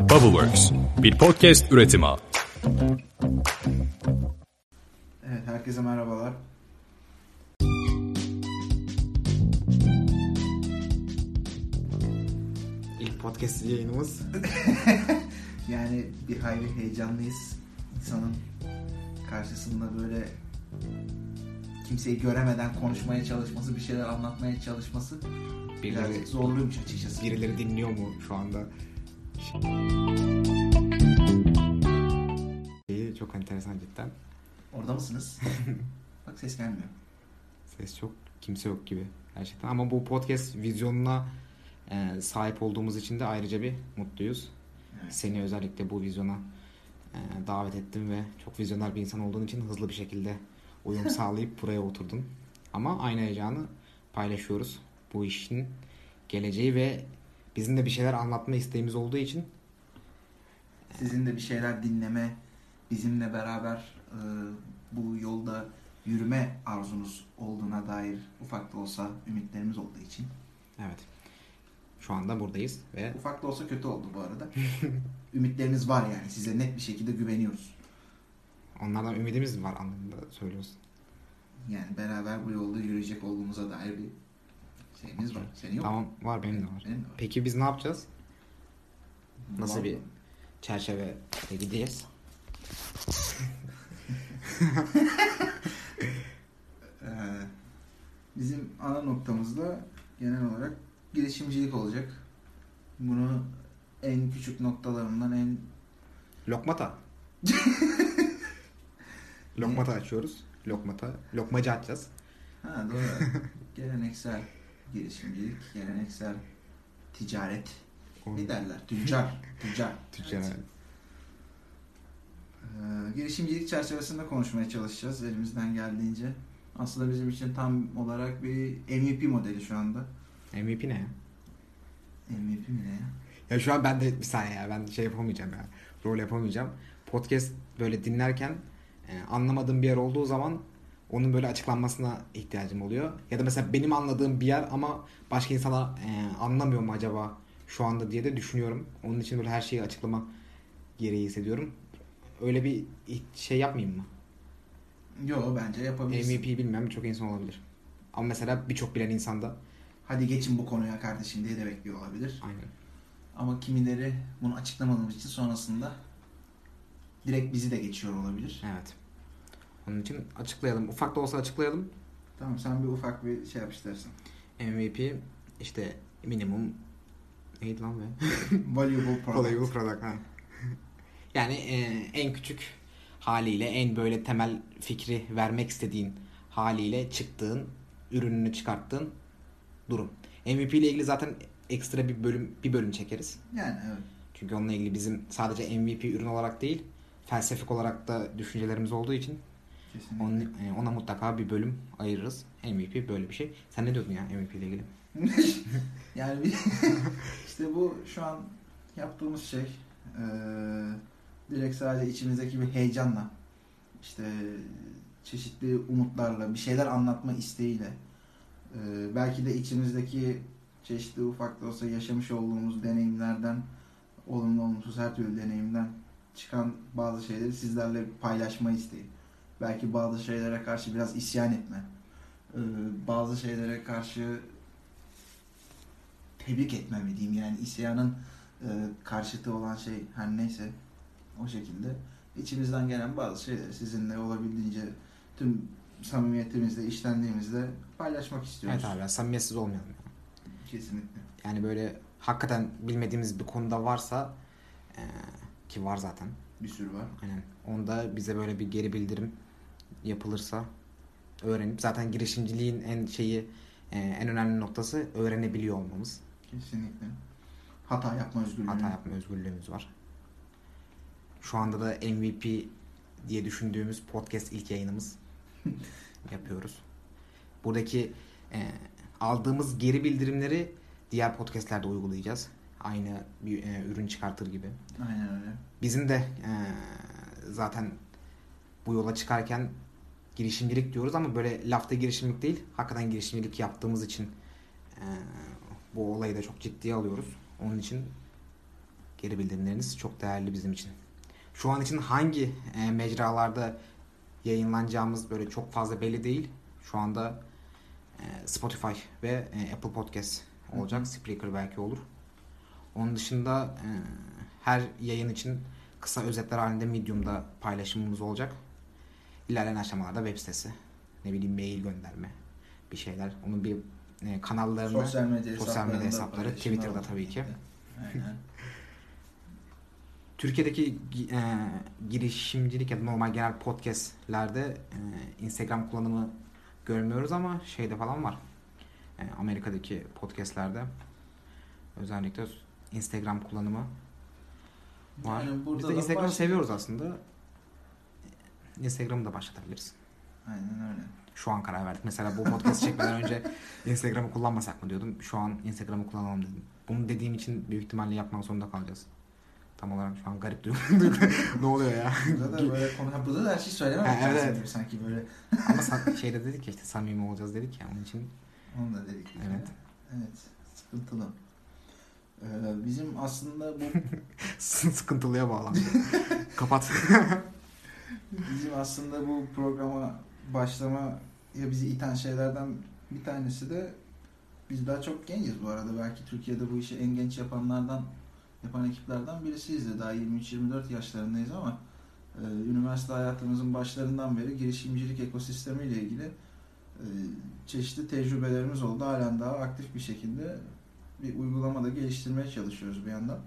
Bubbleworks, bir podcast üretimi. Evet, herkese merhabalar. İlk podcast yayınımız. Yani bir hayli heyecanlıyız. İnsanın karşısında böyle kimseyi göremeden konuşmaya çalışması, bir şeyler anlatmaya çalışması Birileri, birazcık zorluymuş açıkçası. birileri dinliyor mu şu anda? Şeyi çok enteresan cidden. Orada mısınız? Bak ses gelmiyor. Ses çok kimse yok gibi gerçekten. Ama bu podcast vizyonuna e, sahip olduğumuz için de ayrıca bir mutluyuz. Evet. Seni özellikle bu vizyona e, davet ettim ve çok vizyoner bir insan olduğun için hızlı bir şekilde uyum sağlayıp buraya oturdun. Ama aynı heyecanı paylaşıyoruz. Bu işin geleceği ve bizim de bir şeyler anlatma isteğimiz olduğu için Sizin de bir şeyler dinleme, bizimle beraber e, bu yolda yürüme arzunuz olduğuna dair ufak da olsa ümitlerimiz olduğu için. evet şu anda buradayız ve Ufak da olsa kötü oldu bu arada. Ümitleriniz var yani. Size net bir şekilde güveniyoruz. onlardan ümidimiz var anlamında söylüyorsun. Yani beraber bu yolda yürüyecek olduğumuza dair bir şeyimiz var. Senin yok? Tamam var benim de var. Benim de var. Peki biz ne yapacağız? Nasıl Var bir mı? çerçeveye gideceğiz? Ee, bizim ana noktamızda genel olarak girişimcilik olacak. Bunu en küçük noktalarından en Lokmata. Lokmata açıyoruz. Lokmata. Lokmacı açacağız. ha doğru. geleneksel girişimcilik, geleneksel ticaret. Ne derler? Tüccar. Tüccar. Tüccar. Evet. Ee, girişimcilik çerçevesinde konuşmaya çalışacağız elimizden geldiğince. Aslında bizim için tam olarak bir MVP modeli şu anda. MVP ne ya? MVP mi ne ya? Ya şu an ben de bir saniye ya ben şey yapamayacağım ya. Rol yapamayacağım. Podcast böyle dinlerken e, anlamadığım bir yer olduğu zaman onun böyle açıklanmasına ihtiyacım oluyor. Ya da mesela benim anladığım bir yer ama başka insanlar e, anlamıyor mu acaba şu anda diye de düşünüyorum. Onun için böyle her şeyi açıklama gereği hissediyorum. Öyle bir şey yapmayayım mı? Yo bence yapabilirsin. MVP bilmem birçok insan olabilir. Ama mesela birçok bilen insanda Hadi geçin bu konuya kardeşim diye de bekliyor olabilir. aynen. Ama kimileri bunu açıklamadığımız için sonrasında direkt bizi de geçiyor olabilir. Evet. Onun için açıklayalım. Ufak da olsa açıklayalım. Tamam sen bir ufak bir şey yap istersen. MVP işte minimum neydi lan be? Valuable product. Valuable product ha. Yani e, en küçük haliyle en böyle temel fikri vermek istediğin haliyle çıktığın ürününü çıkarttığın durum. MVP ile ilgili zaten ekstra bir bölüm bir bölüm çekeriz. Yani evet. Çünkü onunla ilgili bizim sadece MVP ürün olarak değil felsefik olarak da düşüncelerimiz olduğu için Kesinlikle. onun, e, ona mutlaka bir bölüm ayırırız. MVP böyle bir şey. Sen ne diyordun ya MVP ile ilgili? yani bir, işte bu şu an yaptığımız şey eee, direkt sadece içimizdeki bir heyecanla işte çeşitli umutlarla bir şeyler anlatma isteğiyle eee, belki de içimizdeki çeşitli ufak da olsa yaşamış olduğumuz deneyimlerden olumlu olumsuz her türlü deneyimden çıkan bazı şeyleri sizlerle paylaşma isteği. Belki bazı şeylere karşı biraz isyan etme. eee, bazı şeylere karşı tebrik etme mi diyeyim yani isyanın e, karşıtı olan şey her neyse o şekilde içimizden gelen bazı şeyleri sizinle olabildiğince tüm samimiyetimizle işlendiğimizde paylaşmak istiyoruz. Evet abi ya, samimiyetsiz olmayalım. ya. Kesinlikle. Yani böyle hakikaten bilmediğimiz bir konuda varsa e, ki var zaten. Bir sürü var. Aynen. Onda bize böyle bir geri bildirim yapılırsa öğrenip zaten girişimciliğin en şeyi e, en önemli noktası öğrenebiliyor olmamız. Kesinlikle. Hata yapma özgürlüğü. Hata yapma özgürlüğümüz var. Şu anda da MVP diye düşündüğümüz podcast ilk yayınımız yapıyoruz. Buradaki e, aldığımız geri bildirimleri diğer podcastlerde uygulayacağız. Aynı bir e, ürün çıkartır gibi. Aynen öyle. Bizim de e, zaten bu yola çıkarken girişimcilik diyoruz ama böyle lafta girişimcilik değil, hakikaten girişimcilik yaptığımız için e, bu olayı da çok ciddiye alıyoruz. Onun için geri bildirimleriniz çok değerli bizim için. Şu an için hangi e, mecralarda yayınlanacağımız böyle çok fazla belli değil. Şu anda e, Spotify ve e, Apple Podcast olacak. Hı. Spreaker belki olur. Onun dışında e, her yayın için kısa özetler halinde Medium'da paylaşımımız olacak. İlerleyen aşamalarda web sitesi, ne bileyim mail gönderme bir şeyler. Onun bir e, kanallarını Sosyal medya sosyal medya hesapları, Twitter'da tabii ki. Aynen. Türkiye'deki e, girişimcilik ya da normal genel podcastlerde e, Instagram kullanımı görmüyoruz ama şeyde falan var. E, Amerika'daki podcastlerde özellikle Instagram kullanımı var. Yani Biz de Instagram'ı seviyoruz aslında. Instagram'ı da başlatabiliriz. Aynen öyle. Şu an karar verdik. Mesela bu podcast çekmeden önce Instagram'ı kullanmasak mı diyordum. Şu an Instagram'ı kullanalım dedim. Bunu dediğim için büyük ihtimalle yapmak zorunda kalacağız. Tam olarak şu an garip duygu. ne oluyor ya? Burada da böyle konu... Ha, burada da her şeyi söylememek Ha, evet. lazım gibi sanki böyle. Ama sa- şeyde dedik ya işte samimi olacağız dedik ya onun için Onu da dedik. Evet. kere. Evet. Sıkıntılı. Ee, bizim aslında bu sıkıntılıya bağlandı. Kapat. Bizim aslında bu programa başlama ya bizi iten şeylerden bir tanesi de biz daha çok genciz bu arada. Belki Türkiye'de bu işi en genç yapanlardan yapan ekiplerden birisiyiz de daha 23-24 yaşlarındayız ama e, üniversite hayatımızın başlarından beri girişimcilik ekosistemiyle ilgili e, çeşitli tecrübelerimiz oldu. Halen daha aktif bir şekilde bir uygulama da geliştirmeye çalışıyoruz bir yandan.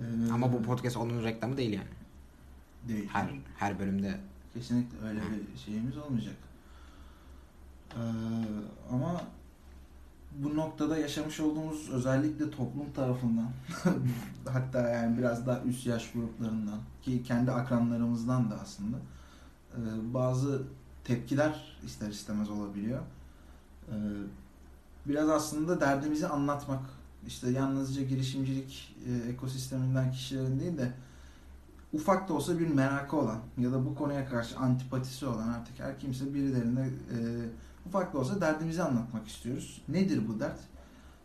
E, Ama bu podcast onun reklamı değil yani. Değil. Her her bölümde Kesinlikle öyle bir şeyimiz olmayacak. Ee, ama bu noktada yaşamış olduğumuz özellikle toplum tarafından hatta yani biraz daha üst yaş gruplarından ki kendi akranlarımızdan da aslında e, bazı tepkiler ister istemez olabiliyor. Ee, biraz aslında derdimizi anlatmak işte yalnızca girişimcilik e, ekosisteminden kişilerin değil de ufak da olsa bir merakı olan ya da bu konuya karşı antipatisi olan artık her kimse birilerine e, ufak da olsa derdimizi anlatmak istiyoruz. Nedir bu dert?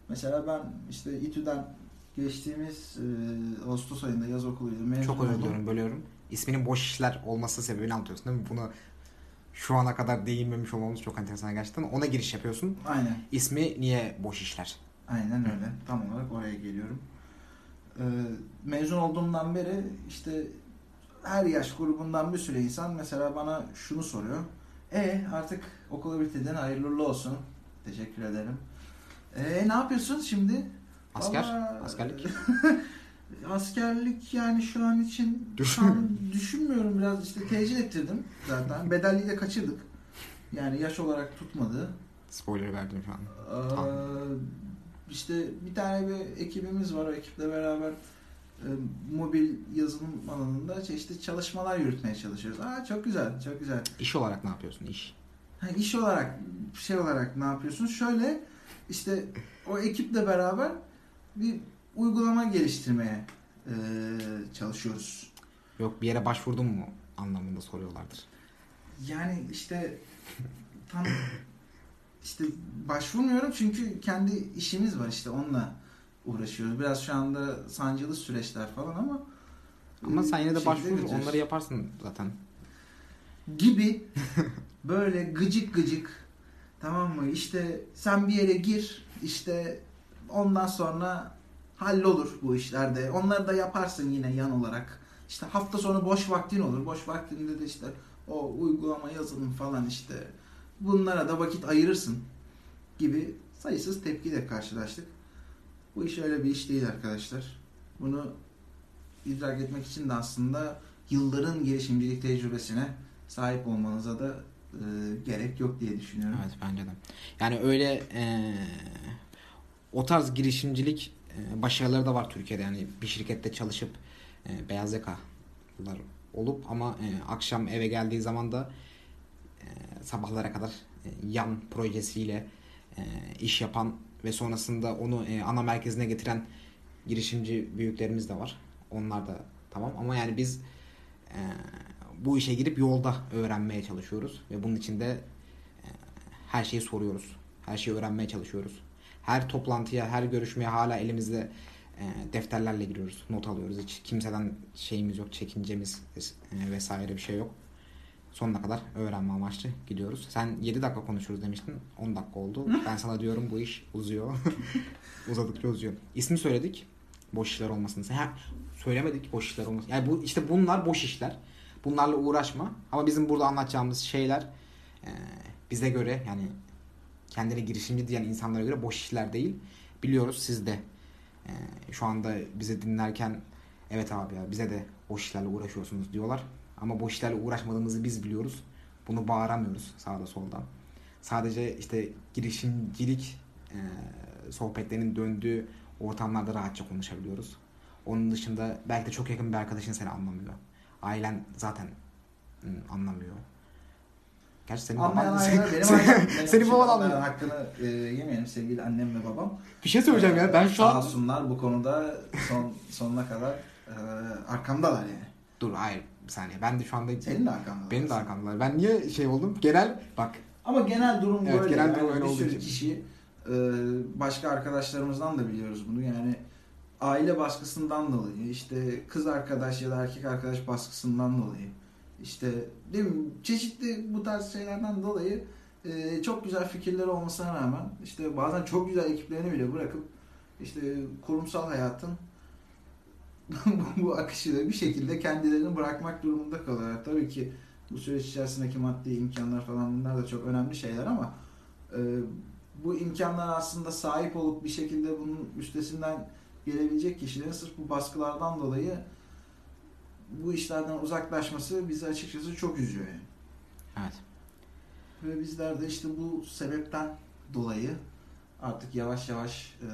Mesela ben işte İTÜ'den geçtiğimiz e, Ağustos ayında yaz okuluyla mezun çok özür diliyorum bölüyorum. İsminin boş işler olması sebebini anlatıyorsun değil mi? Bunu şu ana kadar değinmemiş olmamız çok enteresan gerçekten. Ona giriş yapıyorsun. Aynen. İsmi niye boş işler? Aynen öyle. Tam olarak oraya geliyorum. Ee, mezun olduğumdan beri işte her yaş grubundan bir sürü insan mesela bana şunu soruyor. E artık okulu bitirdin hayırlı olsun. Teşekkür ederim. E ne yapıyorsun şimdi? Asker? Vallahi- Askerlik? Askerlik yani şu an için an düşünmüyorum biraz işte tecil ettirdim zaten. Bedelliyi de kaçırdık. Yani yaş olarak tutmadı. Spoiler verdim şu an. Ee. İşte bir tane bir ekibimiz var. O ekiple beraber e, mobil yazılım alanında çeşitli çalışmalar yürütmeye çalışıyoruz. Aa çok güzel, çok güzel. İş olarak ne yapıyorsun? İş. Ha, iş olarak, şey olarak ne yapıyorsun? Şöyle işte o ekiple beraber bir uygulama geliştirmeye e, çalışıyoruz. Yok bir yere başvurdun mu anlamında soruyorlardır. Yani işte tam işte başvurmuyorum çünkü kendi işimiz var işte onunla uğraşıyoruz. Biraz şu anda sancılı süreçler falan ama Ama e, sen yine de şekilde başvur onları yaparsın zaten. gibi böyle gıcık gıcık tamam mı? İşte sen bir yere gir işte ondan sonra hallolur bu işlerde. Onları da yaparsın yine yan olarak. İşte hafta sonu boş vaktin olur. Boş vaktinde de işte o uygulama yazılım falan işte bunlara da vakit ayırırsın gibi sayısız tepkiyle karşılaştık. Bu iş öyle bir iş değil arkadaşlar. Bunu idrak etmek için de aslında yılların girişimcilik tecrübesine sahip olmanıza da e, gerek yok diye düşünüyorum. Evet bence de. Yani öyle e, o tarz girişimcilik e, başarıları da var Türkiye'de. Yani bir şirkette çalışıp e, beyaz yakalar olup ama e, akşam eve geldiği zaman da sabahlara kadar e, yan projesiyle e, iş yapan ve sonrasında onu e, ana merkezine getiren girişimci büyüklerimiz de var. Onlar da tamam ama yani biz e, bu işe girip yolda öğrenmeye çalışıyoruz ve bunun için de e, her şeyi soruyoruz. Her şeyi öğrenmeye çalışıyoruz. Her toplantıya, her görüşmeye hala elimizde e, defterlerle giriyoruz. Not alıyoruz. Hiç kimseden şeyimiz yok. Çekincemiz e, vesaire bir şey yok. Sonuna kadar öğrenme amaçlı gidiyoruz. Sen 7 dakika konuşuruz demiştin. 10 dakika oldu. Ben sana diyorum bu iş uzuyor. Uzadıkça uzuyor. İsmi söyledik. Boş işler olmasın. Ha, söylemedik boş işler olmasın. Yani bu işte bunlar boş işler. Bunlarla uğraşma. Ama bizim burada anlatacağımız şeyler e, bize göre yani kendine girişimci diyen insanlara göre boş işler değil. Biliyoruz siz de e, şu anda bizi dinlerken evet abi ya bize de boş işlerle uğraşıyorsunuz diyorlar. Ama boş işlerle uğraşmadığımızı biz biliyoruz. Bunu bağıramıyoruz sağda solda. Sadece işte girişimcilik e, sohbetlerinin döndüğü ortamlarda rahatça konuşabiliyoruz. Onun dışında belki de çok yakın bir arkadaşın seni anlamıyor. Ailen zaten ım, anlamıyor. Gerçi senin Anlayan baban... aileler benim ailem. Senin baban anlıyor. Hakkını e, yemeyelim sevgili annem ve babam. Bir şey söyleyeceğim ya. Ben şu Sağ an... olsunlar bu konuda son sonuna kadar e, arkamdalar yani. Dur hayır bir saniye. Ben de şu anda... Senin de arkamdalar. Benim de arkamdalar. Ben niye şey oldum? Genel bak Ama genel durum Evet, böyle. genel yani durum öyle bir sürü için. kişi e, başka arkadaşlarımızdan da biliyoruz bunu. Yani aile baskısından dolayı, işte kız arkadaş ya da erkek arkadaş baskısından dolayı, işte değil mi? Çeşitli bu tarz şeylerden dolayı e, çok güzel fikirleri olmasına rağmen işte bazen çok güzel ekiplerini bile bırakıp işte kurumsal hayatın bu akışı bir şekilde kendilerini bırakmak durumunda kalıyorlar. Tabii ki bu süreç içerisindeki maddi imkanlar falan bunlar da çok önemli şeyler ama e, bu imkanlar aslında sahip olup bir şekilde bunun üstesinden gelebilecek kişilerin sırf bu baskılardan dolayı bu işlerden uzaklaşması bizi açıkçası çok üzüyor yani. evet. Ve bizler de işte bu sebepten dolayı artık yavaş yavaş e,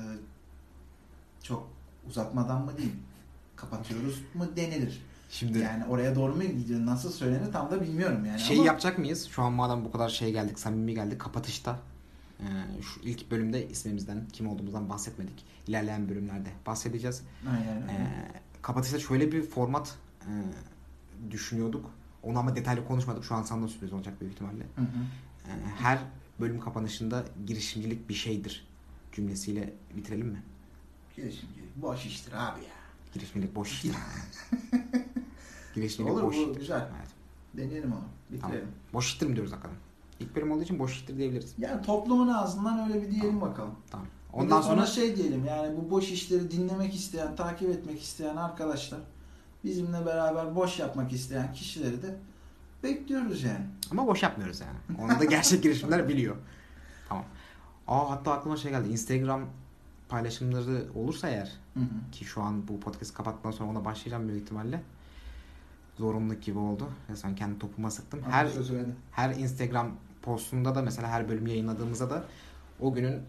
çok uzatmadan mı diyeyim kapatıyoruz mu denilir. Şimdi Yani oraya doğru mu gidiyor nasıl söylenir tam da bilmiyorum yani. şey ama yapacak mıyız? Şu an madem bu kadar şey geldik, samimi geldik. Kapatışta e, şu ilk bölümde ismimizden, kim olduğumuzdan bahsetmedik. İlerleyen bölümlerde bahsedeceğiz. Aynen öyle. E, kapatışta şöyle bir format e, düşünüyorduk. Onu ama detaylı konuşmadık. Şu an sana da sürpriz olacak büyük ihtimalle. Hı hı. E, her bölüm kapanışında girişimcilik bir şeydir cümlesiyle bitirelim mi? Girişimcilik boş iştir abi ya. Girişimcilik boş iştir. girişimcilik Olur boş bu iştir. güzel. Evet. Deneyelim onu. Bitirelim. Tamam. Boş iştir mi diyoruz hakikaten? İlk bölüm olduğu için boş iştir diyebiliriz. Yani toplumun ağzından öyle bir diyelim bakalım. Tamam. Ondan Ondan sonra sonra şey diyelim yani bu boş işleri dinlemek isteyen, takip etmek isteyen arkadaşlar bizimle beraber boş yapmak isteyen kişileri de bekliyoruz yani. ama boş yapmıyoruz yani. Onu da gerçek girişimler biliyor. Tamam. Aa hatta aklıma şey geldi. Instagram paylaşımları olursa eğer Hı hı. ki şu an bu podcast kapattıktan sonra ona başlayacağım büyük ihtimalle. Zorunluluk gibi oldu. Resmen kendi topuma sıktım. Her Söz verdim. her Instagram postunda da mesela her bölüm yayınladığımızda da o günün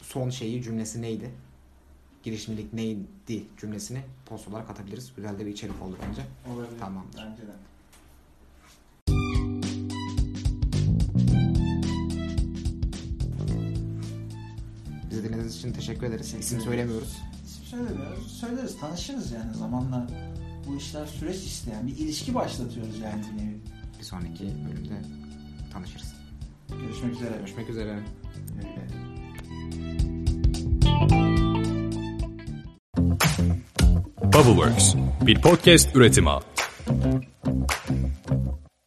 son şeyi cümlesi neydi? Girişimcilik neydi cümlesini post olarak atabiliriz. Güzel de bir içerik olur bence. Olabilir. Tamamdır. Bence de. Bizi dinlediğiniz için teşekkür ederiz. İsim söylemiyoruz. İsim söylemiyoruz. Söyleriz, tanışırız yani zamanla. Bu işler süreç isteyen bir ilişki başlatıyoruz yani bir nevi. Bir sonraki bölümde tanışırız. Görüşmek üzere. Görüşmek üzere. Bubbleworks bir podcast üretimi.